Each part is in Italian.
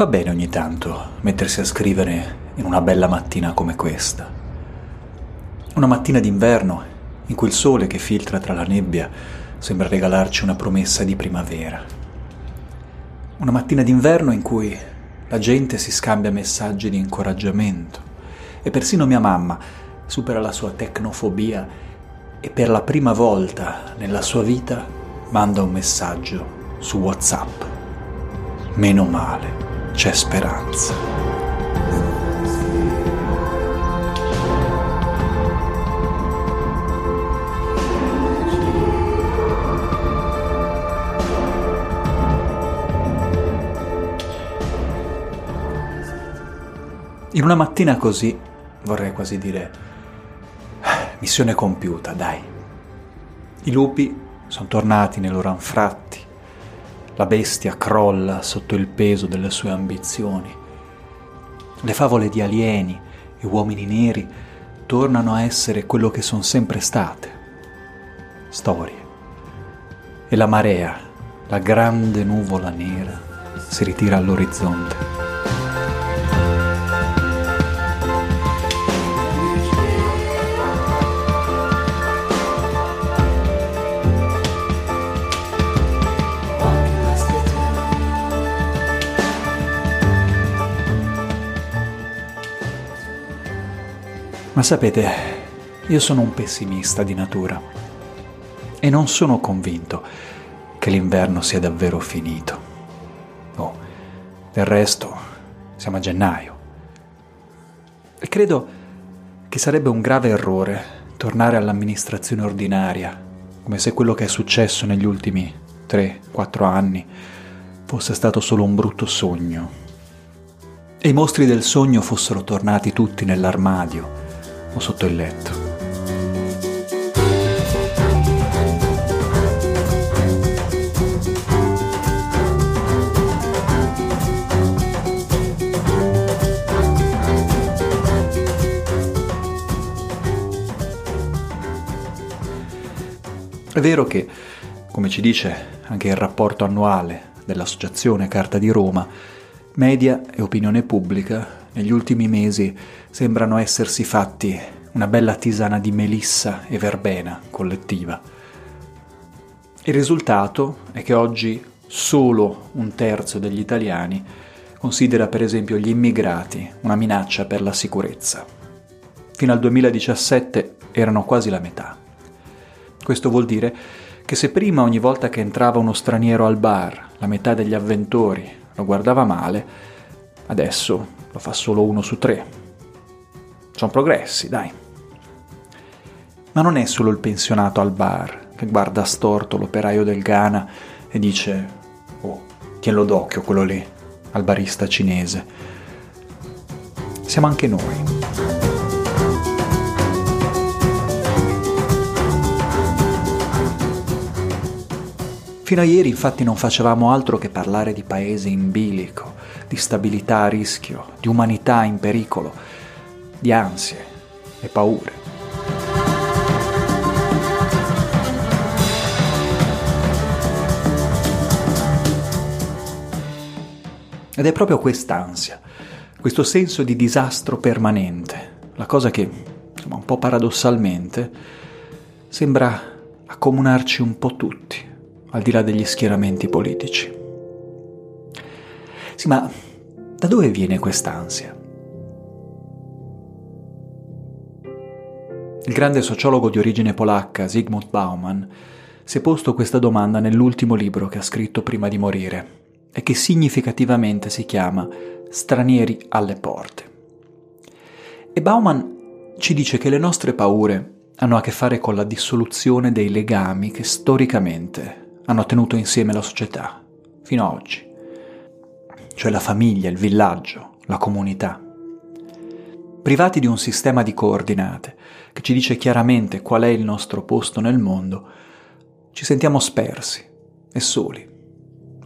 Fa bene ogni tanto mettersi a scrivere in una bella mattina come questa. Una mattina d'inverno in cui il sole che filtra tra la nebbia sembra regalarci una promessa di primavera. Una mattina d'inverno in cui la gente si scambia messaggi di incoraggiamento e persino mia mamma supera la sua tecnofobia e per la prima volta nella sua vita manda un messaggio su WhatsApp. Meno male c'è speranza. In una mattina così, vorrei quasi dire, missione compiuta, dai. I lupi sono tornati nei loro anfratti, la bestia crolla sotto il peso delle sue ambizioni. Le favole di alieni e uomini neri tornano a essere quello che sono sempre state. Storie. E la marea, la grande nuvola nera, si ritira all'orizzonte. Ma sapete, io sono un pessimista di natura e non sono convinto che l'inverno sia davvero finito. Oh, del resto siamo a gennaio. E credo che sarebbe un grave errore tornare all'amministrazione ordinaria, come se quello che è successo negli ultimi 3-4 anni fosse stato solo un brutto sogno. E i mostri del sogno fossero tornati tutti nell'armadio o sotto il letto. È vero che, come ci dice anche il rapporto annuale dell'Associazione Carta di Roma, media e opinione pubblica negli ultimi mesi sembrano essersi fatti una bella tisana di melissa e verbena collettiva. Il risultato è che oggi solo un terzo degli italiani considera per esempio gli immigrati una minaccia per la sicurezza. Fino al 2017 erano quasi la metà. Questo vuol dire che se prima ogni volta che entrava uno straniero al bar la metà degli avventori lo guardava male, adesso lo fa solo uno su tre. Sono progressi, dai. Ma non è solo il pensionato al bar che guarda storto l'operaio del Ghana e dice «Oh, tienlo d'occhio quello lì, al barista cinese». Siamo anche noi. Fino a ieri infatti non facevamo altro che parlare di paese in bilico, di stabilità a rischio, di umanità in pericolo, di ansie e paure. Ed è proprio quest'ansia, questo senso di disastro permanente, la cosa che, insomma, un po' paradossalmente, sembra accomunarci un po' tutti, al di là degli schieramenti politici. Sì, ma da dove viene quest'ansia? Il grande sociologo di origine polacca Zygmunt Bauman si è posto questa domanda nell'ultimo libro che ha scritto prima di morire e che significativamente si chiama Stranieri alle porte. E Bauman ci dice che le nostre paure hanno a che fare con la dissoluzione dei legami che storicamente hanno tenuto insieme la società, fino ad oggi cioè la famiglia, il villaggio, la comunità. Privati di un sistema di coordinate che ci dice chiaramente qual è il nostro posto nel mondo, ci sentiamo spersi e soli,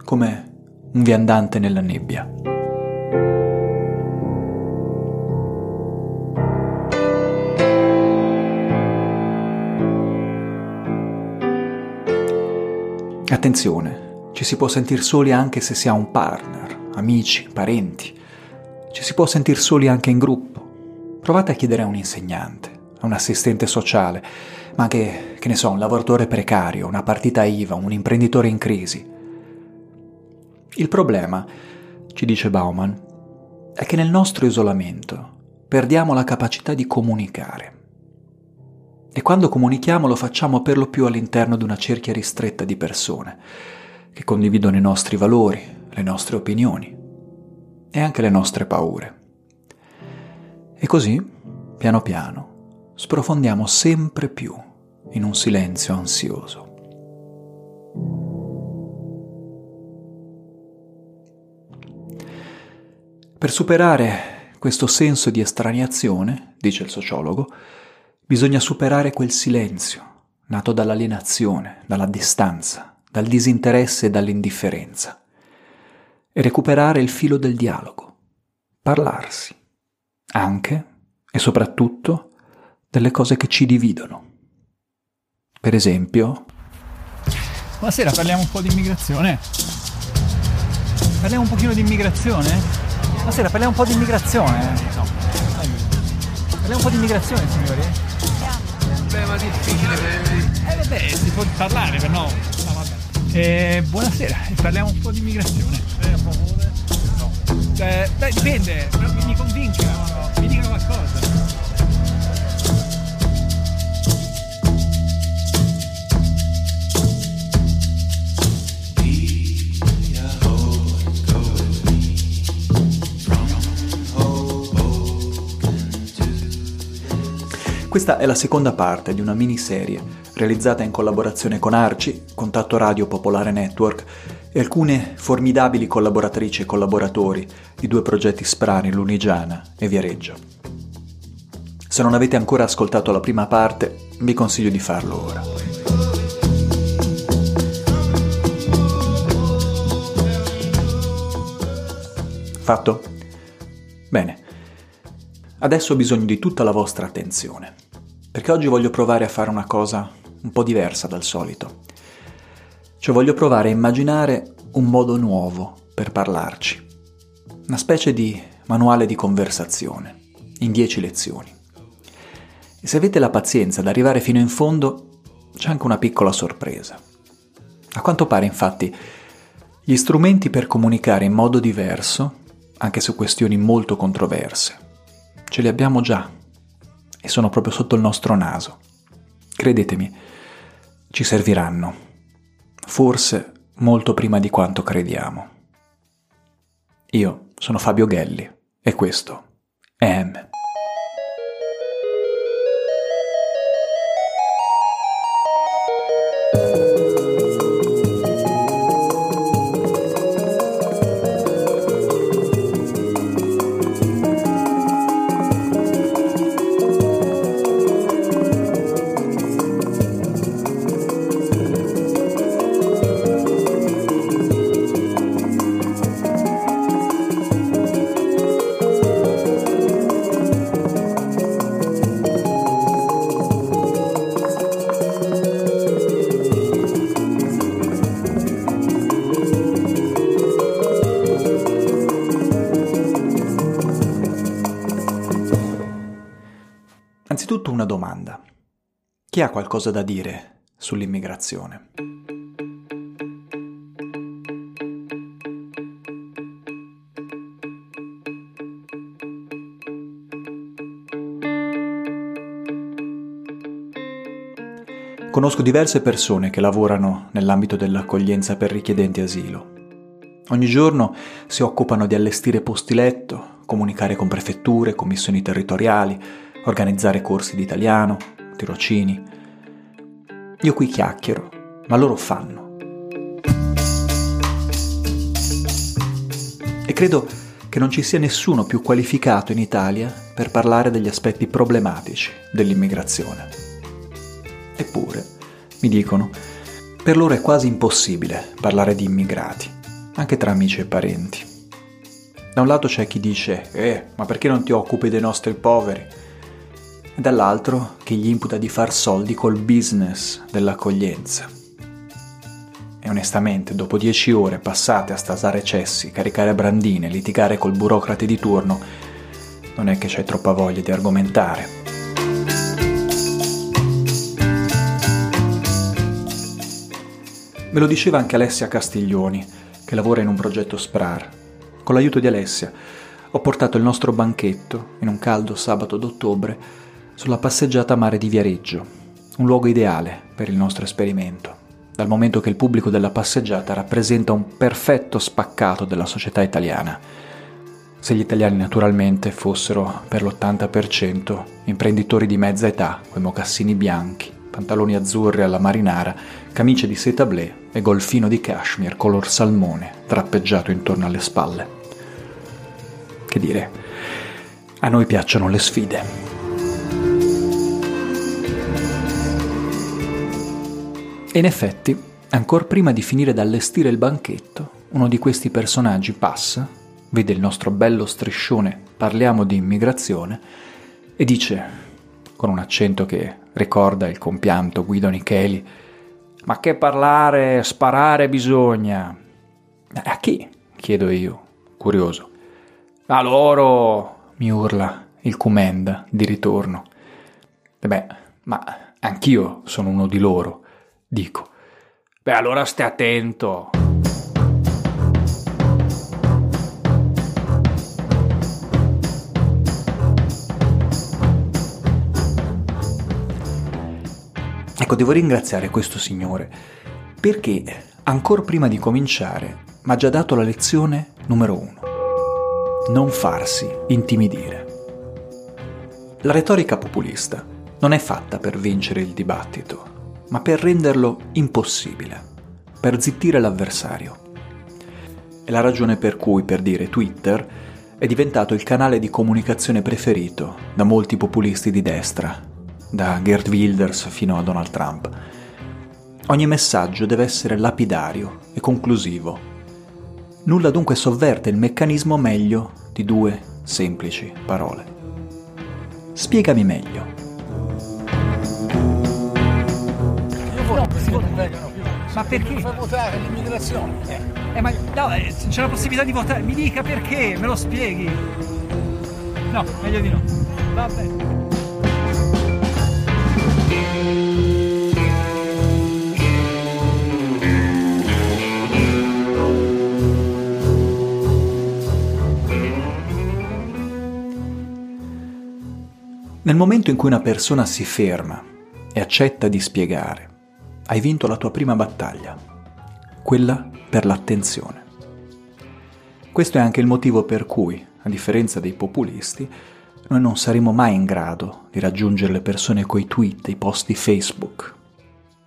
come un viandante nella nebbia. Attenzione, ci si può sentir soli anche se si ha un partner, amici, parenti. Ci si può sentir soli anche in gruppo. Provate a chiedere a un insegnante, a un assistente sociale, ma anche, che ne so, un lavoratore precario, una partita IVA, un imprenditore in crisi. Il problema, ci dice Bauman, è che nel nostro isolamento perdiamo la capacità di comunicare. E quando comunichiamo lo facciamo per lo più all'interno di una cerchia ristretta di persone che condividono i nostri valori, le nostre opinioni e anche le nostre paure. E così, piano piano, sprofondiamo sempre più in un silenzio ansioso. Per superare questo senso di estraniazione, dice il sociologo, bisogna superare quel silenzio nato dall'alienazione, dalla distanza, dal disinteresse e dall'indifferenza recuperare il filo del dialogo, parlarsi, anche e soprattutto delle cose che ci dividono. Per esempio... Buonasera, parliamo un po' di immigrazione. Parliamo un pochino di immigrazione? Buonasera, parliamo un po' di immigrazione. No. Parliamo un po' di immigrazione, signori. Un problema difficile per Eh vabbè, si può parlare, però no. Eh, buonasera, parliamo un po' di immigrazione. Eh, a favore? No. Eh, beh, dipende, però mi convinca, mi dica qualcosa. Questa è la seconda parte di una miniserie realizzata in collaborazione con Arci, Contatto Radio Popolare Network e alcune formidabili collaboratrici e collaboratori di due progetti sprani Lunigiana e Viareggio. Se non avete ancora ascoltato la prima parte, vi consiglio di farlo ora. Fatto? Bene. Adesso ho bisogno di tutta la vostra attenzione, perché oggi voglio provare a fare una cosa un po' diversa dal solito. Cioè voglio provare a immaginare un modo nuovo per parlarci, una specie di manuale di conversazione, in dieci lezioni. E se avete la pazienza ad arrivare fino in fondo, c'è anche una piccola sorpresa. A quanto pare, infatti, gli strumenti per comunicare in modo diverso, anche su questioni molto controverse, ce li abbiamo già e sono proprio sotto il nostro naso. Credetemi, ci serviranno, forse molto prima di quanto crediamo. Io sono Fabio Gelli e questo è M. Anzitutto una domanda. Chi ha qualcosa da dire sull'immigrazione? Conosco diverse persone che lavorano nell'ambito dell'accoglienza per richiedenti asilo. Ogni giorno si occupano di allestire posti letto, comunicare con prefetture, commissioni territoriali, organizzare corsi di italiano, tirocini. Io qui chiacchiero, ma loro fanno. E credo che non ci sia nessuno più qualificato in Italia per parlare degli aspetti problematici dell'immigrazione. Eppure, mi dicono, per loro è quasi impossibile parlare di immigrati, anche tra amici e parenti. Da un lato c'è chi dice, eh, ma perché non ti occupi dei nostri poveri? E dall'altro che gli imputa di far soldi col business dell'accoglienza. È onestamente, dopo dieci ore passate a stasare cessi, caricare brandine, litigare col burocrate di turno, non è che c'hai troppa voglia di argomentare. Me lo diceva anche Alessia Castiglioni, che lavora in un progetto SPRAR. Con l'aiuto di Alessia ho portato il nostro banchetto, in un caldo sabato d'ottobre, sulla passeggiata mare di Viareggio, un luogo ideale per il nostro esperimento, dal momento che il pubblico della passeggiata rappresenta un perfetto spaccato della società italiana. Se gli italiani naturalmente fossero per l'80% imprenditori di mezza età, coi mocassini bianchi, pantaloni azzurri alla marinara, camicie di seta blé e golfino di cashmere color salmone drappeggiato intorno alle spalle. Che dire, a noi piacciono le sfide. E in effetti, ancora prima di finire d'allestire il banchetto, uno di questi personaggi passa, vede il nostro bello striscione Parliamo di immigrazione e dice, con un accento che ricorda il compianto Guido Nicheli, ma che parlare, sparare bisogna. A chi? chiedo io, curioso. A loro, mi urla il Cumenda di ritorno. E beh, ma anch'io sono uno di loro, dico. Beh, allora stai attento. Ecco, devo ringraziare questo signore perché ancora prima di cominciare mi ha già dato la lezione numero uno non farsi intimidire. La retorica populista non è fatta per vincere il dibattito, ma per renderlo impossibile, per zittire l'avversario. È la ragione per cui, per dire, Twitter è diventato il canale di comunicazione preferito da molti populisti di destra, da Gerd Wilders fino a Donald Trump. Ogni messaggio deve essere lapidario e conclusivo, Nulla dunque sovverte il meccanismo meglio di due semplici parole. Spiegami meglio. Ma perché? Fa votare l'immigrazione. Eh, ma no, eh, c'è la possibilità di votare. Mi dica perché, me lo spieghi. No, meglio di no. Va bene. Nel momento in cui una persona si ferma e accetta di spiegare, hai vinto la tua prima battaglia, quella per l'attenzione. Questo è anche il motivo per cui, a differenza dei populisti, noi non saremo mai in grado di raggiungere le persone coi tweet, i post di Facebook,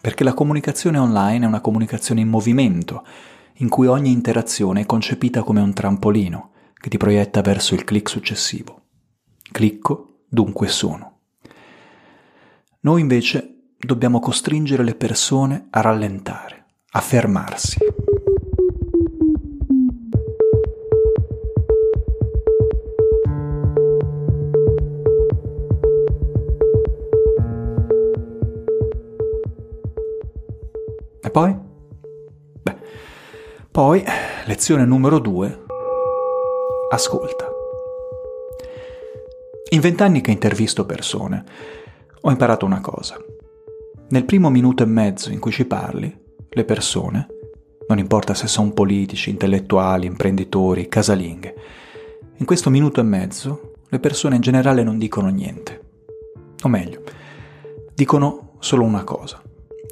perché la comunicazione online è una comunicazione in movimento, in cui ogni interazione è concepita come un trampolino che ti proietta verso il clic successivo. Clicco dunque sono. Noi invece dobbiamo costringere le persone a rallentare, a fermarsi. E poi? Beh, poi, lezione numero due, ascolta. In vent'anni che intervisto persone, ho imparato una cosa. Nel primo minuto e mezzo in cui ci parli, le persone, non importa se sono politici, intellettuali, imprenditori, casalinghe, in questo minuto e mezzo le persone in generale non dicono niente. O meglio, dicono solo una cosa,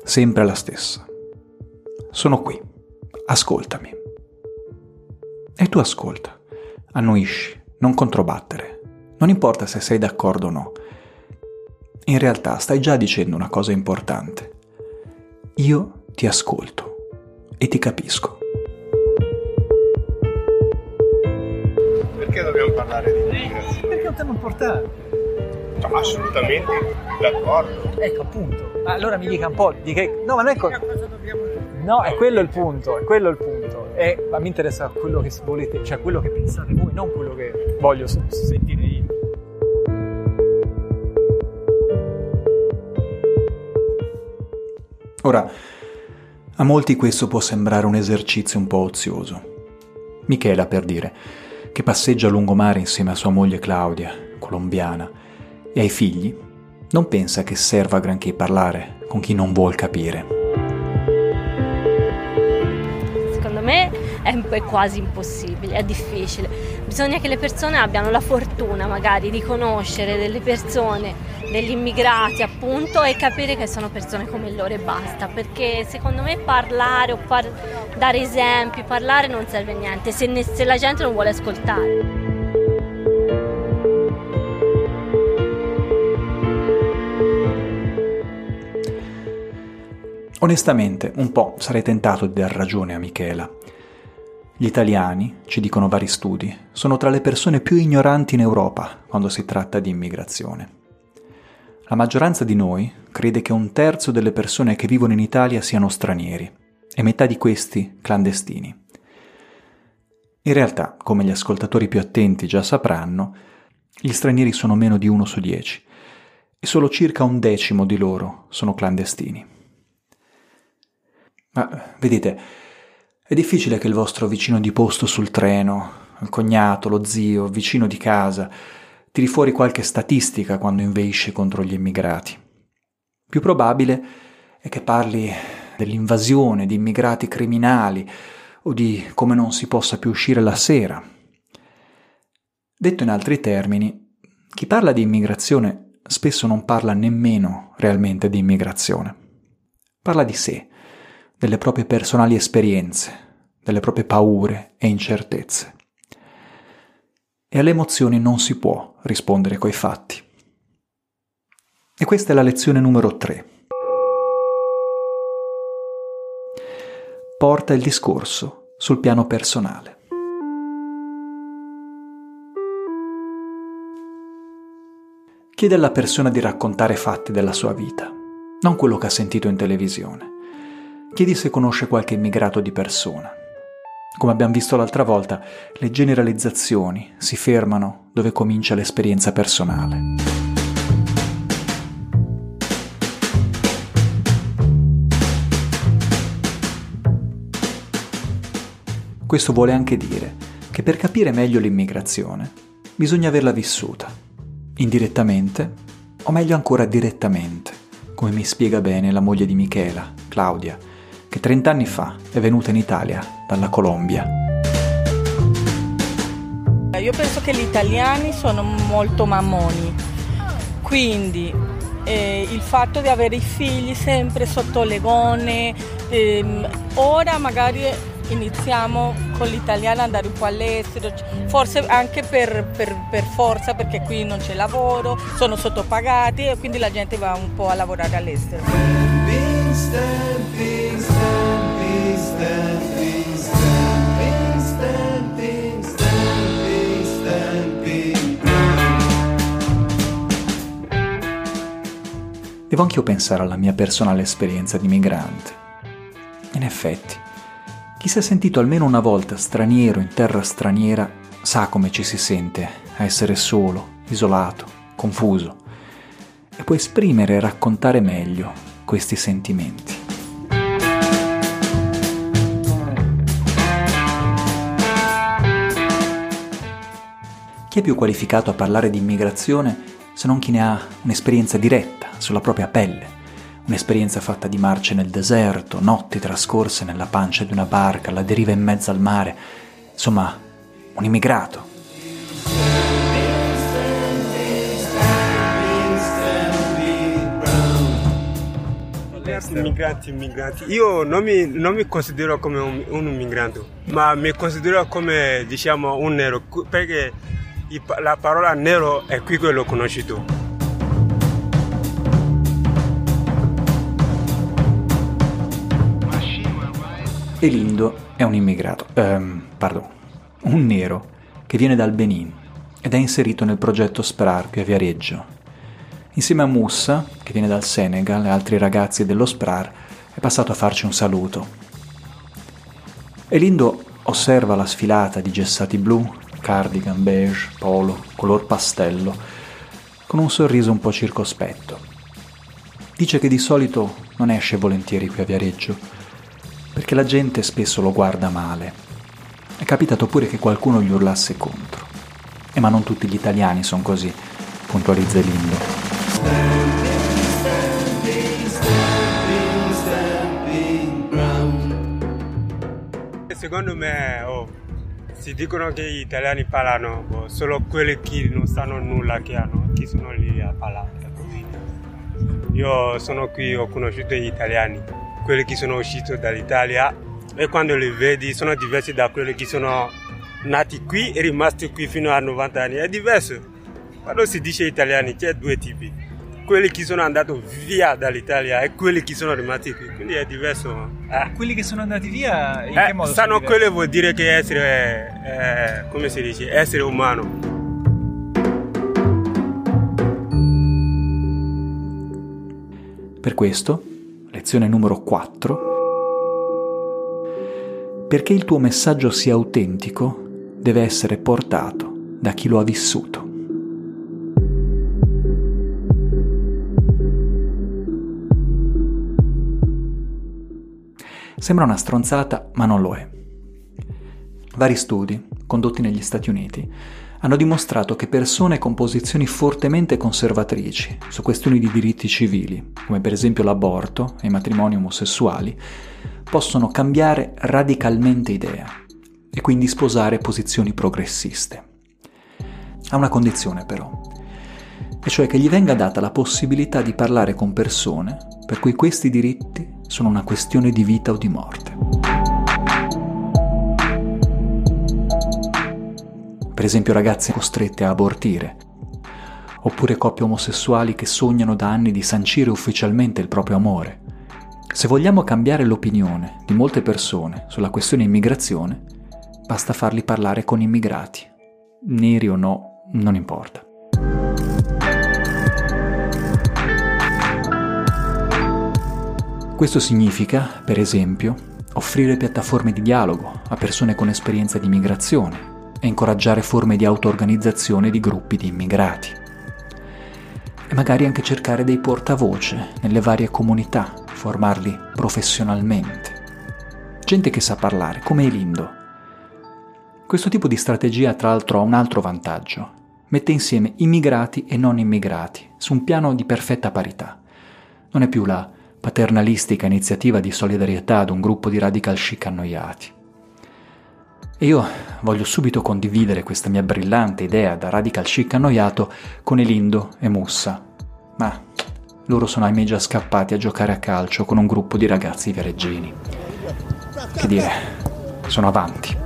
sempre la stessa. Sono qui, ascoltami. E tu ascolta, annuisci, non controbattere non importa se sei d'accordo o no. In realtà stai già dicendo una cosa importante. Io ti ascolto e ti capisco. Perché dobbiamo parlare di immigrazione? Perché è un tema importante. Assolutamente d'accordo. Ecco, appunto. Allora mi dica un po' di che... No, ma non è... Co... No, è quello il punto, è quello il punto. E ma mi interessa quello che volete, cioè quello che pensate voi, non quello che voglio sentire Ora, A molti questo può sembrare un esercizio un po' ozioso. Michela, per dire, che passeggia a lungomare insieme a sua moglie Claudia, colombiana, e ai figli, non pensa che serva granché parlare con chi non vuol capire. Secondo me è quasi impossibile, è difficile. Bisogna che le persone abbiano la fortuna magari di conoscere delle persone degli immigrati appunto e capire che sono persone come loro e basta, perché secondo me parlare o par- dare esempi, parlare non serve a niente se, ne- se la gente non vuole ascoltare. Onestamente, un po' sarei tentato di dar ragione a Michela. Gli italiani, ci dicono vari studi, sono tra le persone più ignoranti in Europa quando si tratta di immigrazione. La maggioranza di noi crede che un terzo delle persone che vivono in Italia siano stranieri e metà di questi clandestini. In realtà, come gli ascoltatori più attenti già sapranno, gli stranieri sono meno di uno su dieci e solo circa un decimo di loro sono clandestini. Ma vedete, è difficile che il vostro vicino di posto sul treno, il cognato, lo zio, vicino di casa, tiri fuori qualche statistica quando inveisce contro gli immigrati. Più probabile è che parli dell'invasione di immigrati criminali o di come non si possa più uscire la sera. Detto in altri termini, chi parla di immigrazione spesso non parla nemmeno realmente di immigrazione. Parla di sé, delle proprie personali esperienze, delle proprie paure e incertezze e alle emozioni non si può rispondere coi fatti. E questa è la lezione numero 3. Porta il discorso sul piano personale. Chiede alla persona di raccontare fatti della sua vita, non quello che ha sentito in televisione. Chiedi se conosce qualche immigrato di persona come abbiamo visto l'altra volta, le generalizzazioni si fermano dove comincia l'esperienza personale. Questo vuole anche dire che per capire meglio l'immigrazione bisogna averla vissuta, indirettamente o meglio ancora direttamente, come mi spiega bene la moglie di Michela, Claudia, che 30 anni fa è venuta in Italia dalla Colombia. Io penso che gli italiani sono molto mammoni, quindi eh, il fatto di avere i figli sempre sotto le gonne, ehm, ora magari iniziamo con l'italiano ad andare un po' all'estero, forse anche per, per, per, forza perché qui non c'è lavoro, sono sottopagati e quindi la gente va un po' a lavorare all'estero. Devo anch'io pensare alla mia personale esperienza di migrante. In effetti, chi si è sentito almeno una volta straniero in terra straniera sa come ci si sente a essere solo, isolato, confuso e può esprimere e raccontare meglio questi sentimenti. Chi è più qualificato a parlare di immigrazione se non chi ne ha un'esperienza diretta sulla propria pelle? Un'esperienza fatta di marce nel deserto, notti trascorse nella pancia di una barca, alla deriva in mezzo al mare, insomma, un immigrato. Immigranti, immigrati. Io non mi, non mi considero come un, un immigrante, ma mi considero come diciamo un nero, perché la parola nero è qui che l'ho conosciuto. Elindo è un immigrato, ehm, pardon, un nero che viene dal Benin ed è inserito nel progetto SPRAR qui a Viareggio. Insieme a Mussa, che viene dal Senegal, e altri ragazzi dello SPRAR, è passato a farci un saluto. Elindo osserva la sfilata di gessati blu cardigan beige, polo, color pastello, con un sorriso un po' circospetto. Dice che di solito non esce volentieri qui a Viareggio, perché la gente spesso lo guarda male. È capitato pure che qualcuno gli urlasse contro. E ma non tutti gli italiani sono così, puntualizza Lindo. Secondo me oh, si dicono che gli italiani parlano boh, solo quelli che non sanno nulla che hanno, che sono lì a parlare. Io sono qui, ho conosciuto gli italiani, quelli che sono usciti dall'Italia e quando li vedi sono diversi da quelli che sono nati qui e rimasti qui fino a 90 anni. È diverso. Quando si dice italiani c'è due tipi quelli che sono andati via dall'Italia e quelli che sono rimasti qui, quindi è diverso. Eh. Quelli che sono andati via in eh, che modo? Sanno quello vuol dire che essere, eh, come si dice, essere umano. Per questo, lezione numero 4, perché il tuo messaggio sia autentico, deve essere portato da chi lo ha vissuto. Sembra una stronzata, ma non lo è. Vari studi, condotti negli Stati Uniti, hanno dimostrato che persone con posizioni fortemente conservatrici su questioni di diritti civili, come per esempio l'aborto e i matrimoni omosessuali, possono cambiare radicalmente idea e quindi sposare posizioni progressiste. Ha una condizione però, e cioè che gli venga data la possibilità di parlare con persone per cui questi diritti sono una questione di vita o di morte. Per esempio ragazze costrette a abortire, oppure coppie omosessuali che sognano da anni di sancire ufficialmente il proprio amore. Se vogliamo cambiare l'opinione di molte persone sulla questione immigrazione, basta farli parlare con immigrati. Neri o no, non importa. Questo significa, per esempio, offrire piattaforme di dialogo a persone con esperienza di migrazione e incoraggiare forme di auto-organizzazione di gruppi di immigrati. E magari anche cercare dei portavoce nelle varie comunità, formarli professionalmente. Gente che sa parlare, come Elindo. Questo tipo di strategia, tra l'altro, ha un altro vantaggio. Mette insieme immigrati e non immigrati, su un piano di perfetta parità. Non è più la paternalistica iniziativa di solidarietà ad un gruppo di radical chic annoiati. E io voglio subito condividere questa mia brillante idea da radical chic annoiato con Elindo e Mussa, ma loro sono ahimè già scappati a giocare a calcio con un gruppo di ragazzi viareggini. Che dire, sono avanti.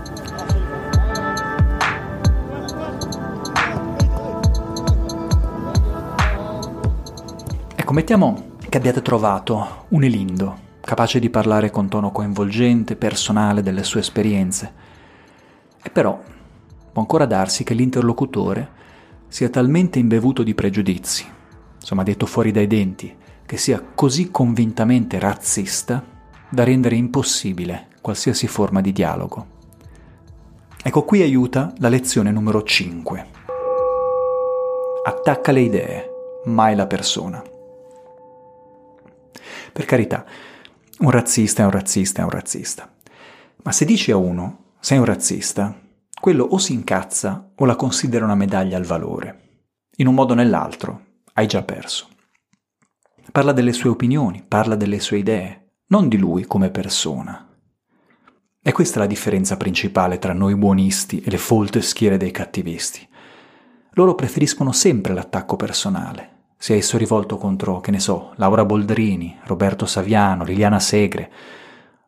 Ecco, mettiamo che abbiate trovato un Elindo, capace di parlare con tono coinvolgente, personale delle sue esperienze. E però può ancora darsi che l'interlocutore sia talmente imbevuto di pregiudizi, insomma detto fuori dai denti, che sia così convintamente razzista da rendere impossibile qualsiasi forma di dialogo. Ecco qui aiuta la lezione numero 5. Attacca le idee, mai la persona. Per carità, un razzista è un razzista è un razzista. Ma se dici a uno sei un razzista, quello o si incazza o la considera una medaglia al valore. In un modo o nell'altro hai già perso. Parla delle sue opinioni, parla delle sue idee, non di lui come persona. E questa è la differenza principale tra noi buonisti e le folte schiere dei cattivisti. Loro preferiscono sempre l'attacco personale, sia esso rivolto contro, che ne so, Laura Boldrini, Roberto Saviano, Liliana Segre,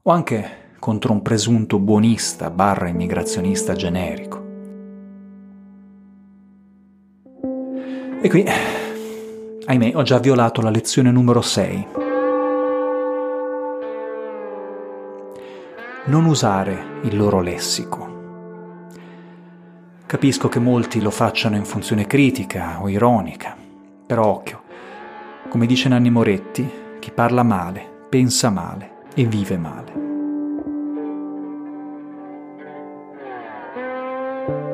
o anche contro un presunto buonista barra immigrazionista generico. E qui, ahimè, ho già violato la lezione numero 6. Non usare il loro lessico. Capisco che molti lo facciano in funzione critica o ironica, però occhio, come dice Nanni Moretti, chi parla male, pensa male e vive male.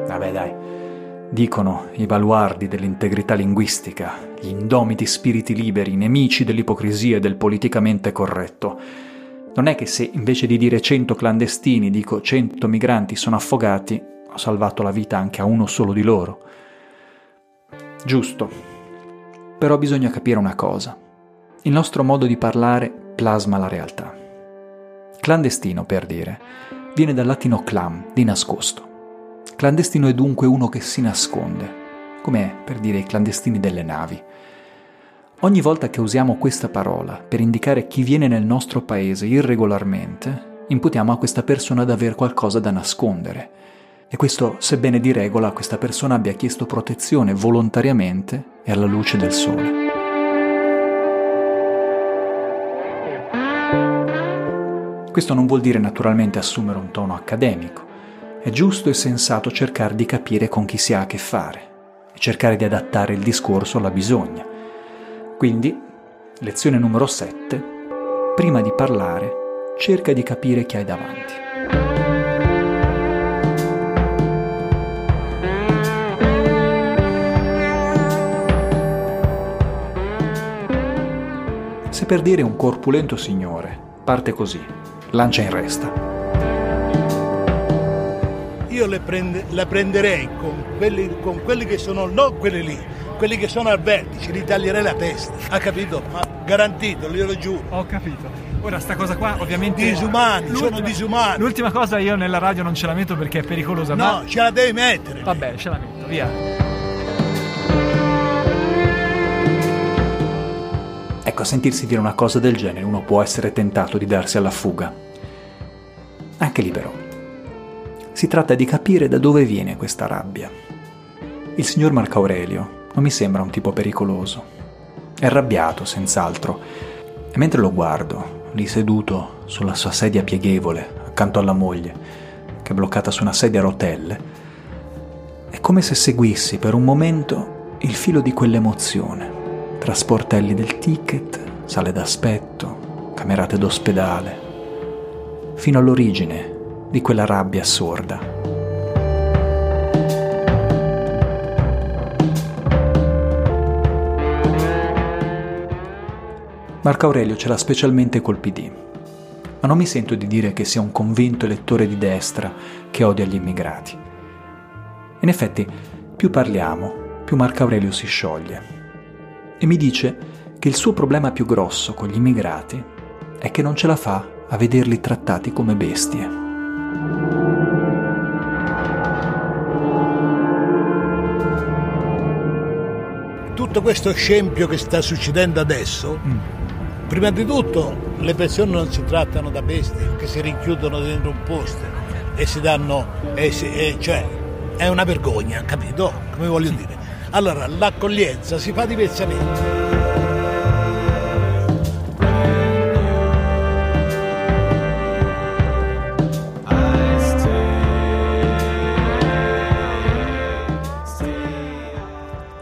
Vabbè dai, dicono i baluardi dell'integrità linguistica, gli indomiti spiriti liberi, nemici dell'ipocrisia e del politicamente corretto. Non è che se invece di dire 100 clandestini dico 100 migranti sono affogati, ho salvato la vita anche a uno solo di loro. Giusto. Però bisogna capire una cosa. Il nostro modo di parlare plasma la realtà. Clandestino, per dire, viene dal latino clam, di nascosto. Clandestino è dunque uno che si nasconde, come per dire i clandestini delle navi. Ogni volta che usiamo questa parola per indicare chi viene nel nostro paese irregolarmente, imputiamo a questa persona ad aver qualcosa da nascondere. E questo, sebbene di regola questa persona abbia chiesto protezione volontariamente e alla luce del sole. Questo non vuol dire naturalmente assumere un tono accademico. È giusto e sensato cercare di capire con chi si ha a che fare e cercare di adattare il discorso alla bisogna. Quindi, lezione numero 7, prima di parlare, cerca di capire chi hai davanti. Se per dire un corpulento signore parte così, lancia in resta. Io le prende, la prenderei con quelli, con quelli che sono, non quelli lì, quelli che sono al vertice, gli taglierei la testa, ha capito? Ma garantito, glielo giuro. Ho capito. Ora sta cosa qua ovviamente... Disumani, sono disumani. L'ultima cosa io nella radio non ce la metto perché è pericolosa. No, ma... ce la devi mettere. Vabbè, ce la metto, via. Ecco, a sentirsi dire una cosa del genere uno può essere tentato di darsi alla fuga. Anche lì però. Si tratta di capire da dove viene questa rabbia. Il signor Marco Aurelio non mi sembra un tipo pericoloso. È arrabbiato, senz'altro, e mentre lo guardo, lì seduto sulla sua sedia pieghevole, accanto alla moglie, che è bloccata su una sedia a rotelle, è come se seguissi per un momento il filo di quell'emozione, tra sportelli del ticket, sale d'aspetto, camerate d'ospedale, fino all'origine di quella rabbia assurda. Marco Aurelio ce l'ha specialmente col PD, ma non mi sento di dire che sia un convinto elettore di destra che odia gli immigrati. In effetti, più parliamo, più Marco Aurelio si scioglie e mi dice che il suo problema più grosso con gli immigrati è che non ce la fa a vederli trattati come bestie. Tutto questo scempio che sta succedendo adesso mm Prima di tutto le persone non si trattano da bestie che si rinchiudono dentro un posto e si danno, e si, e cioè è una vergogna, capito? Come voglio dire. Allora l'accoglienza si fa diversamente.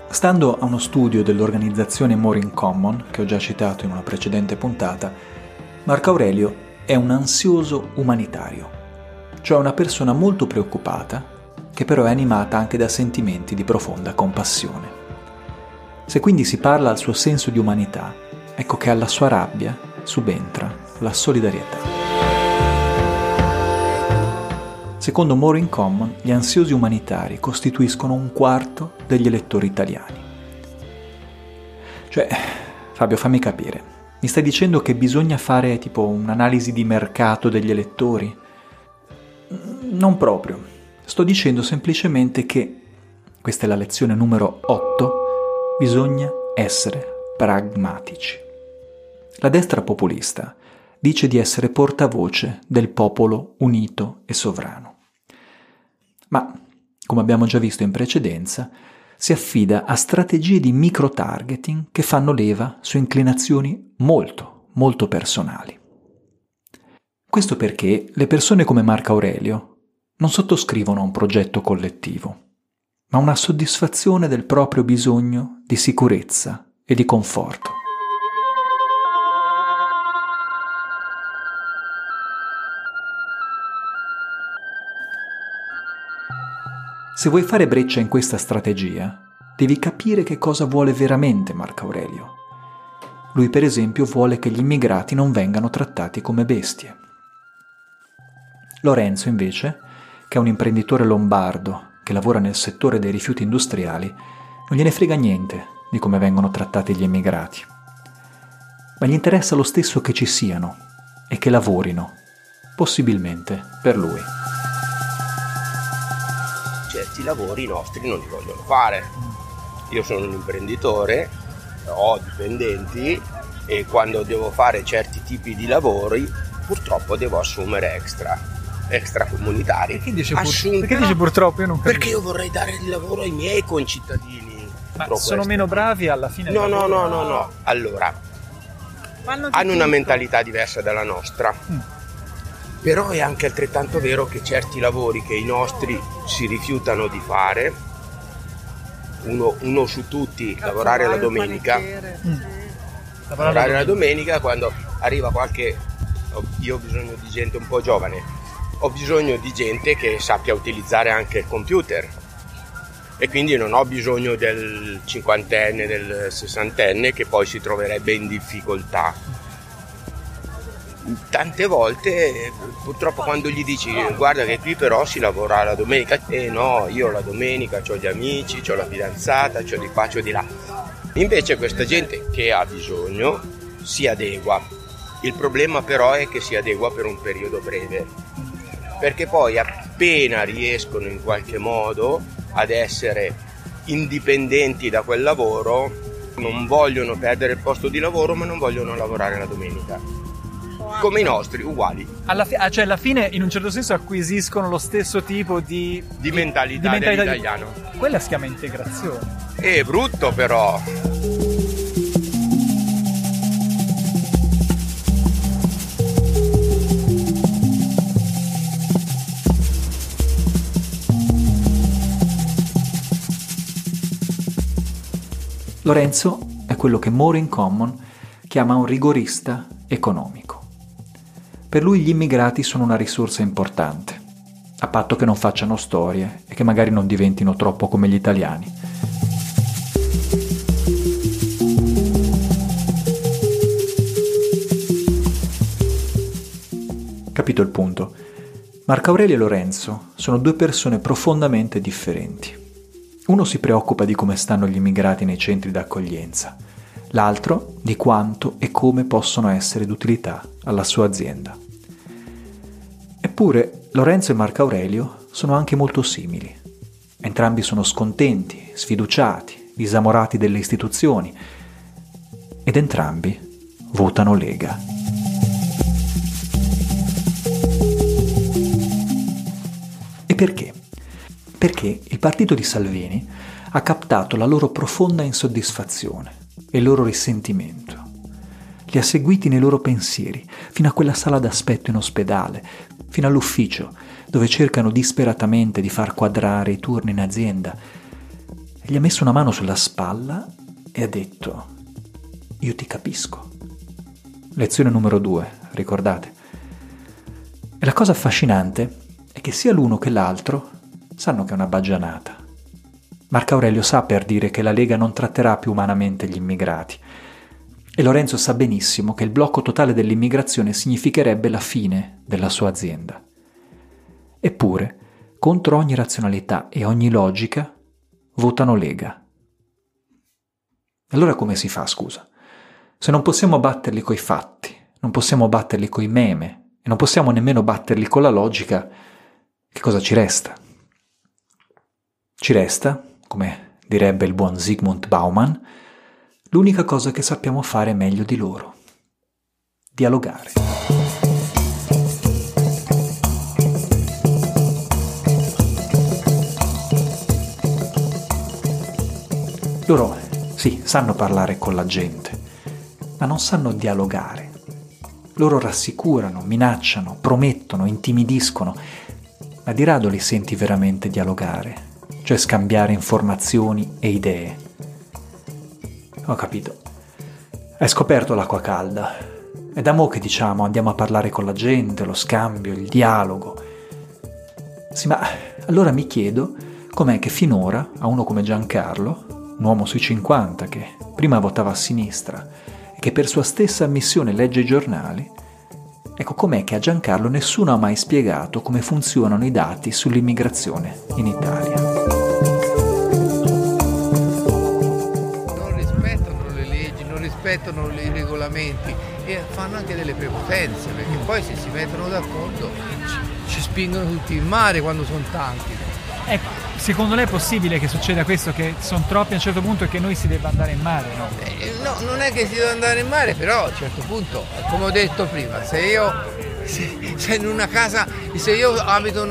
Stando a uno studio dell'organizzazione More in Common, che ho già citato in una precedente puntata, Marco Aurelio è un ansioso umanitario, cioè una persona molto preoccupata, che però è animata anche da sentimenti di profonda compassione. Se quindi si parla al suo senso di umanità, ecco che alla sua rabbia subentra la solidarietà. Secondo More in Common, gli ansiosi umanitari costituiscono un quarto degli elettori italiani. Cioè, Fabio, fammi capire, mi stai dicendo che bisogna fare tipo un'analisi di mercato degli elettori? Non proprio. Sto dicendo semplicemente che, questa è la lezione numero 8, bisogna essere pragmatici. La destra populista dice di essere portavoce del popolo unito e sovrano ma, come abbiamo già visto in precedenza, si affida a strategie di micro-targeting che fanno leva su inclinazioni molto, molto personali. Questo perché le persone come Marco Aurelio non sottoscrivono un progetto collettivo, ma una soddisfazione del proprio bisogno di sicurezza e di conforto. Se vuoi fare breccia in questa strategia, devi capire che cosa vuole veramente Marco Aurelio. Lui per esempio vuole che gli immigrati non vengano trattati come bestie. Lorenzo invece, che è un imprenditore lombardo che lavora nel settore dei rifiuti industriali, non gliene frega niente di come vengono trattati gli immigrati. Ma gli interessa lo stesso che ci siano e che lavorino, possibilmente per lui. Certi lavori i nostri non li vogliono fare. Io sono un imprenditore, ho dipendenti e quando devo fare certi tipi di lavori purtroppo devo assumere extra extracomunitari. Perché dice, pur- perché dice purtroppo? Io non capisco. Perché io vorrei dare il lavoro ai miei concittadini. Ma sono questo. meno bravi alla fine? No, no, no, no, no. Allora, hanno una tutto. mentalità diversa dalla nostra. Mm. Però è anche altrettanto vero che certi lavori che i nostri si rifiutano di fare, uno, uno su tutti, lavorare la domenica, lavorare la domenica quando arriva qualche ho- io ho bisogno di gente un po' giovane ho bisogno di gente che sappia utilizzare anche il computer e quindi non ho bisogno del cinquantenne del sessantenne che poi si troverebbe in difficoltà tante volte purtroppo quando gli dici guarda che qui però si lavora la domenica e no io la domenica ho gli amici ho la fidanzata ho di qua ho di là Invece questa gente che ha bisogno si adegua. Il problema però è che si adegua per un periodo breve. Perché poi appena riescono in qualche modo ad essere indipendenti da quel lavoro, non vogliono perdere il posto di lavoro ma non vogliono lavorare la domenica. Come i nostri, uguali. Alla, fi- ah, cioè, alla fine, in un certo senso, acquisiscono lo stesso tipo di, Di mentalità di- dell'italiano. Quella si chiama integrazione. È brutto però. Lorenzo è quello che More in Common chiama un rigorista economico. Per lui gli immigrati sono una risorsa importante, a patto che non facciano storie e che magari non diventino troppo come gli italiani. Capito il punto? Marco Aurelio e Lorenzo sono due persone profondamente differenti. Uno si preoccupa di come stanno gli immigrati nei centri d'accoglienza, l'altro di quanto e come possono essere d'utilità alla sua azienda. Eppure Lorenzo e Marco Aurelio sono anche molto simili. Entrambi sono scontenti, sfiduciati, disamorati delle istituzioni ed entrambi votano Lega. Perché il partito di Salvini ha captato la loro profonda insoddisfazione e il loro risentimento. Li ha seguiti nei loro pensieri, fino a quella sala d'aspetto in ospedale, fino all'ufficio, dove cercano disperatamente di far quadrare i turni in azienda. Gli ha messo una mano sulla spalla e ha detto, io ti capisco. Lezione numero due, ricordate? E la cosa affascinante è che sia l'uno che l'altro sanno che è una baggianata. Marco Aurelio sa per dire che la Lega non tratterà più umanamente gli immigrati. E Lorenzo sa benissimo che il blocco totale dell'immigrazione significherebbe la fine della sua azienda. Eppure, contro ogni razionalità e ogni logica, votano Lega. Allora come si fa, scusa? Se non possiamo batterli coi fatti, non possiamo batterli coi meme e non possiamo nemmeno batterli con la logica, che cosa ci resta? Ci resta, come direbbe il buon Zygmunt Bauman, l'unica cosa che sappiamo fare meglio di loro. Dialogare. Loro, sì, sanno parlare con la gente, ma non sanno dialogare. Loro rassicurano, minacciano, promettono, intimidiscono, ma di rado li senti veramente dialogare, cioè scambiare informazioni e idee. Ho capito. Hai scoperto l'acqua calda. È da mo' che diciamo andiamo a parlare con la gente, lo scambio, il dialogo. Sì, ma allora mi chiedo com'è che finora a uno come Giancarlo, un uomo sui 50 che prima votava a sinistra e che per sua stessa ammissione legge i giornali, ecco com'è che a Giancarlo nessuno ha mai spiegato come funzionano i dati sull'immigrazione in Italia. Non rispettano le leggi, non rispettano i regolamenti e fanno anche delle prepotenze, perché poi se si mettono d'accordo ci, ci spingono tutti in mare quando sono tanti. Ecco, secondo lei è possibile che succeda questo, che sono troppi a un certo punto e che noi si debba andare in mare, no? Eh, no, non è che si deve andare in mare, però a un certo punto, come ho detto prima, se io se, se in una casa, se io abito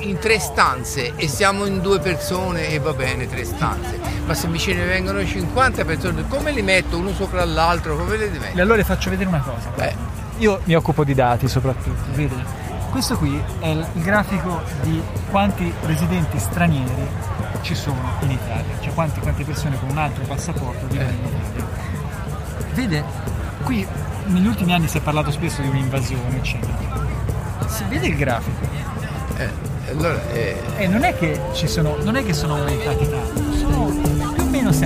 in tre stanze e siamo in due persone e va bene tre stanze, ma se mi ce ne vengono 50 persone, come li metto uno sopra l'altro? Come li metto? E allora le faccio vedere una cosa. Beh. Io mi occupo di dati soprattutto, vedi? Questo qui è il grafico di quanti residenti stranieri ci sono in Italia, cioè quanti, quante persone con un altro passaporto vivono in Italia. Vede, qui negli ultimi anni si è parlato spesso di un'invasione, eccetera. Si vede il grafico. Eh, allora, eh... E non è che ci sono, non è che sono aumentati tanto, sono più o meno si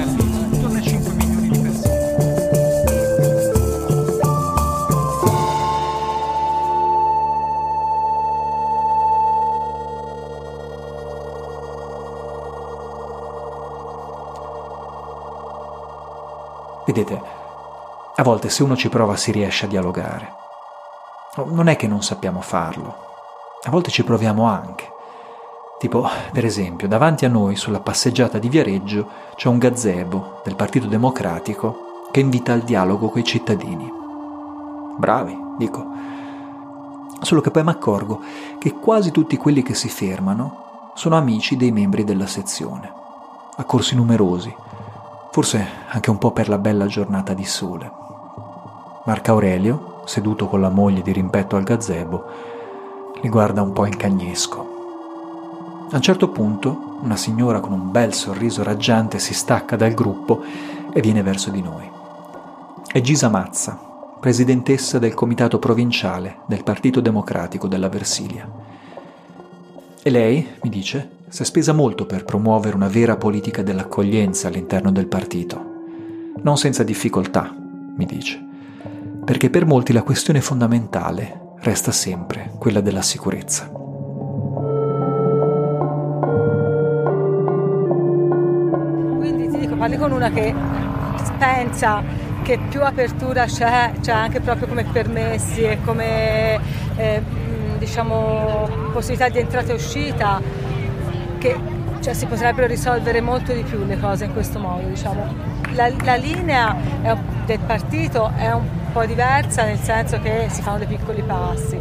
a volte se uno ci prova si riesce a dialogare. Non è che non sappiamo farlo, a volte ci proviamo anche. Tipo, per esempio, davanti a noi sulla passeggiata di Viareggio c'è un gazebo del Partito Democratico che invita al dialogo coi cittadini. Bravi, dico. Solo che poi mi accorgo che quasi tutti quelli che si fermano sono amici dei membri della sezione, accorsi numerosi, forse anche un po' per la bella giornata di sole. Marco Aurelio, seduto con la moglie di rimpetto al gazebo, li guarda un po' in cagnesco. A un certo punto una signora con un bel sorriso raggiante si stacca dal gruppo e viene verso di noi. È Gisa Mazza, presidentessa del comitato provinciale del Partito Democratico della Versilia. E lei, mi dice, si è spesa molto per promuovere una vera politica dell'accoglienza all'interno del partito. Non senza difficoltà, mi dice, perché per molti la questione fondamentale resta sempre quella della sicurezza. Quindi ti dico, parli con una che pensa che più apertura c'è, c'è anche proprio come permessi e come eh, diciamo, possibilità di entrata e uscita che cioè, si potrebbero risolvere molto di più le cose in questo modo. Diciamo. La, la linea del partito è un po' diversa nel senso che si fanno dei piccoli passi.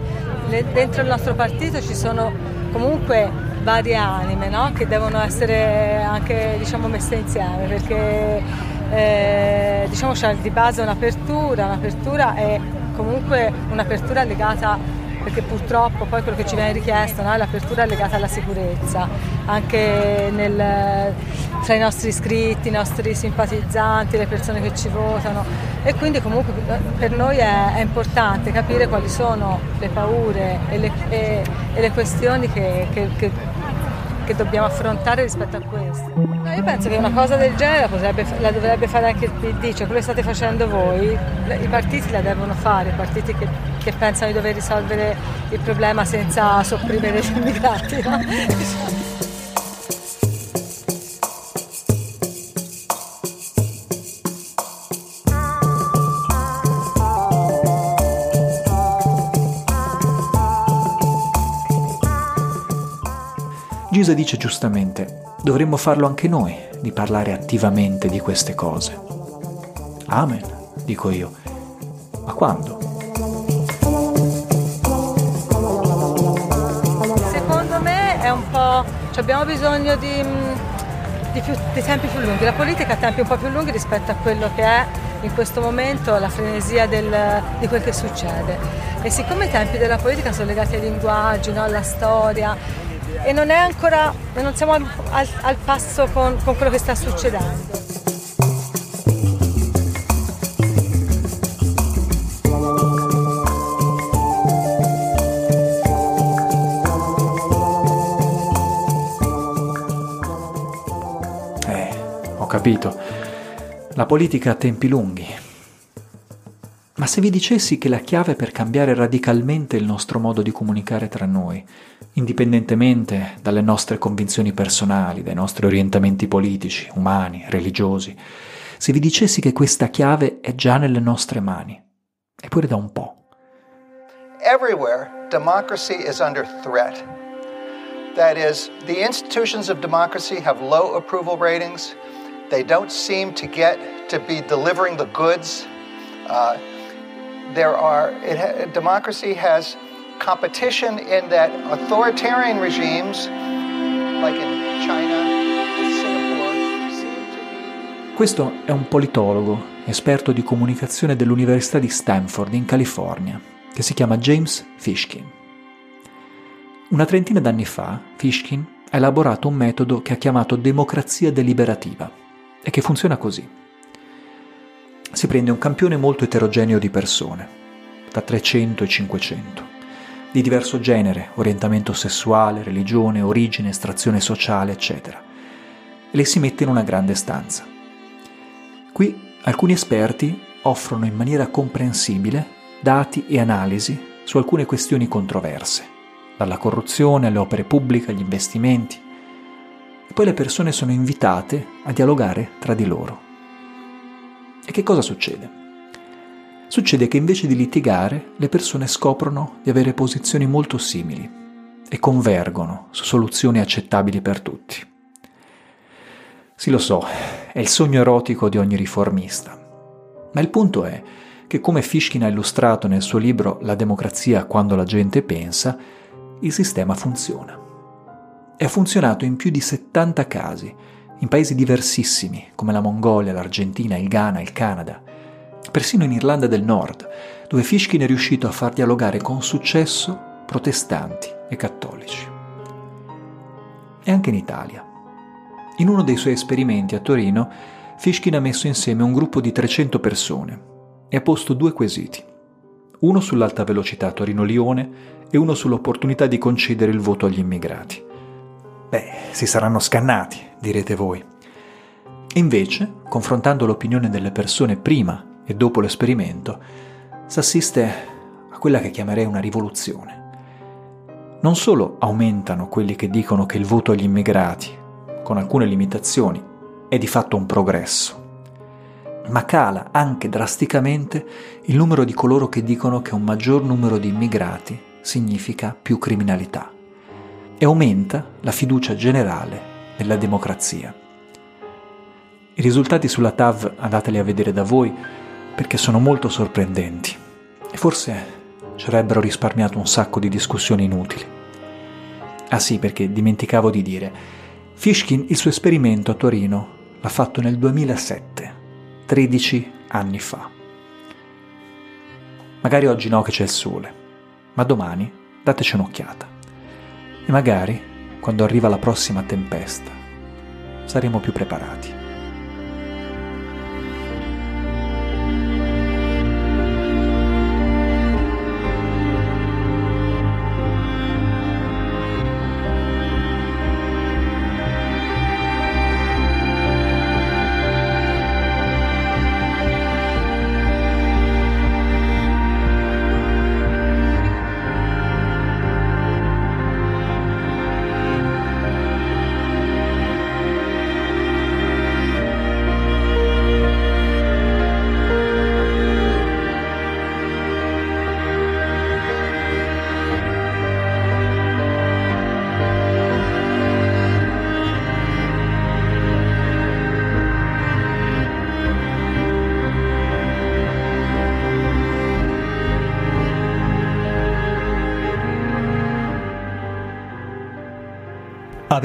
Dentro il nostro partito ci sono comunque varie anime no? che devono essere anche diciamo, messe insieme perché eh, diciamo, c'è di base un'apertura, un'apertura è comunque un'apertura legata perché purtroppo poi quello che ci viene richiesto no, è l'apertura legata alla sicurezza, anche nel, tra i nostri iscritti, i nostri simpatizzanti, le persone che ci votano e quindi comunque per noi è, è importante capire quali sono le paure e le, e, e le questioni che, che, che, che, dobbiamo affrontare rispetto a questo. Io penso che una cosa del genere la, potrebbe, la dovrebbe fare anche il PD, cioè quello che state facendo voi, i partiti la devono fare, i partiti che che pensano di dover risolvere il problema senza sopprimere gli immigrati. No? Gisa dice giustamente, dovremmo farlo anche noi, di parlare attivamente di queste cose. Amen, dico io. Ma quando? Abbiamo bisogno di, mm, di, più, di, tempi più lunghi, la politica ha tempi un po' più lunghi rispetto a quello che è in questo momento la frenesia del, di quel che succede. E siccome i tempi della politica sono legati ai linguaggi, no? alla storia, e non ancora, non siamo al, al, al passo con, con quello che sta succedendo. Capito. La politica ha tempi lunghi. se vi dicessi che la chiave per cambiare radicalmente il nostro modo di comunicare tra noi, indipendentemente dalle nostre convinzioni personali, dai nostri orientamenti politici, umani, religiosi, se vi dicessi che questa chiave è già nelle nostre mani, eppure da un po'. Everywhere, democracy is under threat. That is, the institutions of democracy have low approval ratings. They don't seem to get to be delivering the goods. Uh, there are it democracy has competition in that authoritarian regimes like in China Questo è un politologo, esperto di comunicazione dell'Università di Stanford in California, che si chiama James Fishkin. Una trentina d'anni fa, Fishkin ha elaborato un metodo che ha chiamato democrazia deliberativa e che funziona così. Si prende un campione molto eterogeneo di persone, da 300 e 500, di diverso genere, orientamento sessuale, religione, origine, estrazione sociale, eccetera, e le si mette in una grande stanza. Qui alcuni esperti offrono in maniera comprensibile dati e analisi su alcune questioni controverse, dalla corruzione alle opere pubbliche agli investimenti, e poi le persone sono invitate a dialogare tra di loro. E che cosa succede? Succede che invece di litigare le persone scoprono di avere posizioni molto simili e convergono su soluzioni accettabili per tutti. Sì, lo so, è il sogno erotico di ogni riformista, ma il punto è che come Fishkin ha illustrato nel suo libro La democrazia quando la gente pensa, il sistema funziona. E ha funzionato in più di 70 casi, in paesi diversissimi come la Mongolia, l'Argentina, il Ghana, il Canada, persino in Irlanda del Nord, dove Fishkin è riuscito a far dialogare con successo protestanti e cattolici. E anche in Italia. In uno dei suoi esperimenti a Torino, Fishkin ha messo insieme un gruppo di 300 persone e ha posto due quesiti, uno sull'alta velocità Torino-Lione e uno sull'opportunità di concedere il voto agli immigrati. Beh, si saranno scannati, direte voi. Invece, confrontando l'opinione delle persone prima e dopo l'esperimento, si assiste a quella che chiamerei una rivoluzione. Non solo aumentano quelli che dicono che il voto agli immigrati, con alcune limitazioni, è di fatto un progresso, ma cala anche drasticamente il numero di coloro che dicono che un maggior numero di immigrati significa più criminalità e aumenta la fiducia generale nella democrazia. I risultati sulla TAV andateli a vedere da voi perché sono molto sorprendenti e forse ci avrebbero risparmiato un sacco di discussioni inutili. Ah sì, perché dimenticavo di dire, Fishkin il suo esperimento a Torino l'ha fatto nel 2007 13 anni fa. Magari oggi no che c'è il sole, ma domani dateci un'occhiata. E magari, quando arriva la prossima tempesta, saremo più preparati.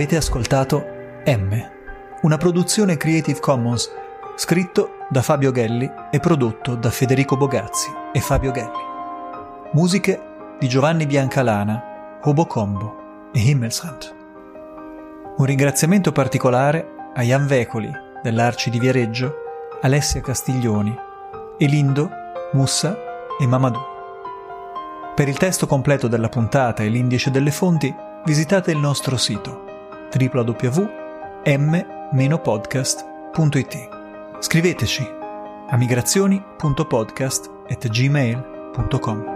Avete ascoltato M, una produzione Creative Commons, scritto da Fabio Gelli e prodotto da Federico Bogazzi e Fabio Gelli. Musiche di Giovanni Biancalana, Hobocombo e Himmelsrand. Un ringraziamento particolare a Jan Vecoli dell'Arci di Viareggio, Alessia Castiglioni, Elindo, Mussa e Mamadou. Per il testo completo della puntata e l'indice delle fonti, visitate il nostro sito www.m-podcast.it. Scriveteci a migrazioni.podcast at gmail.com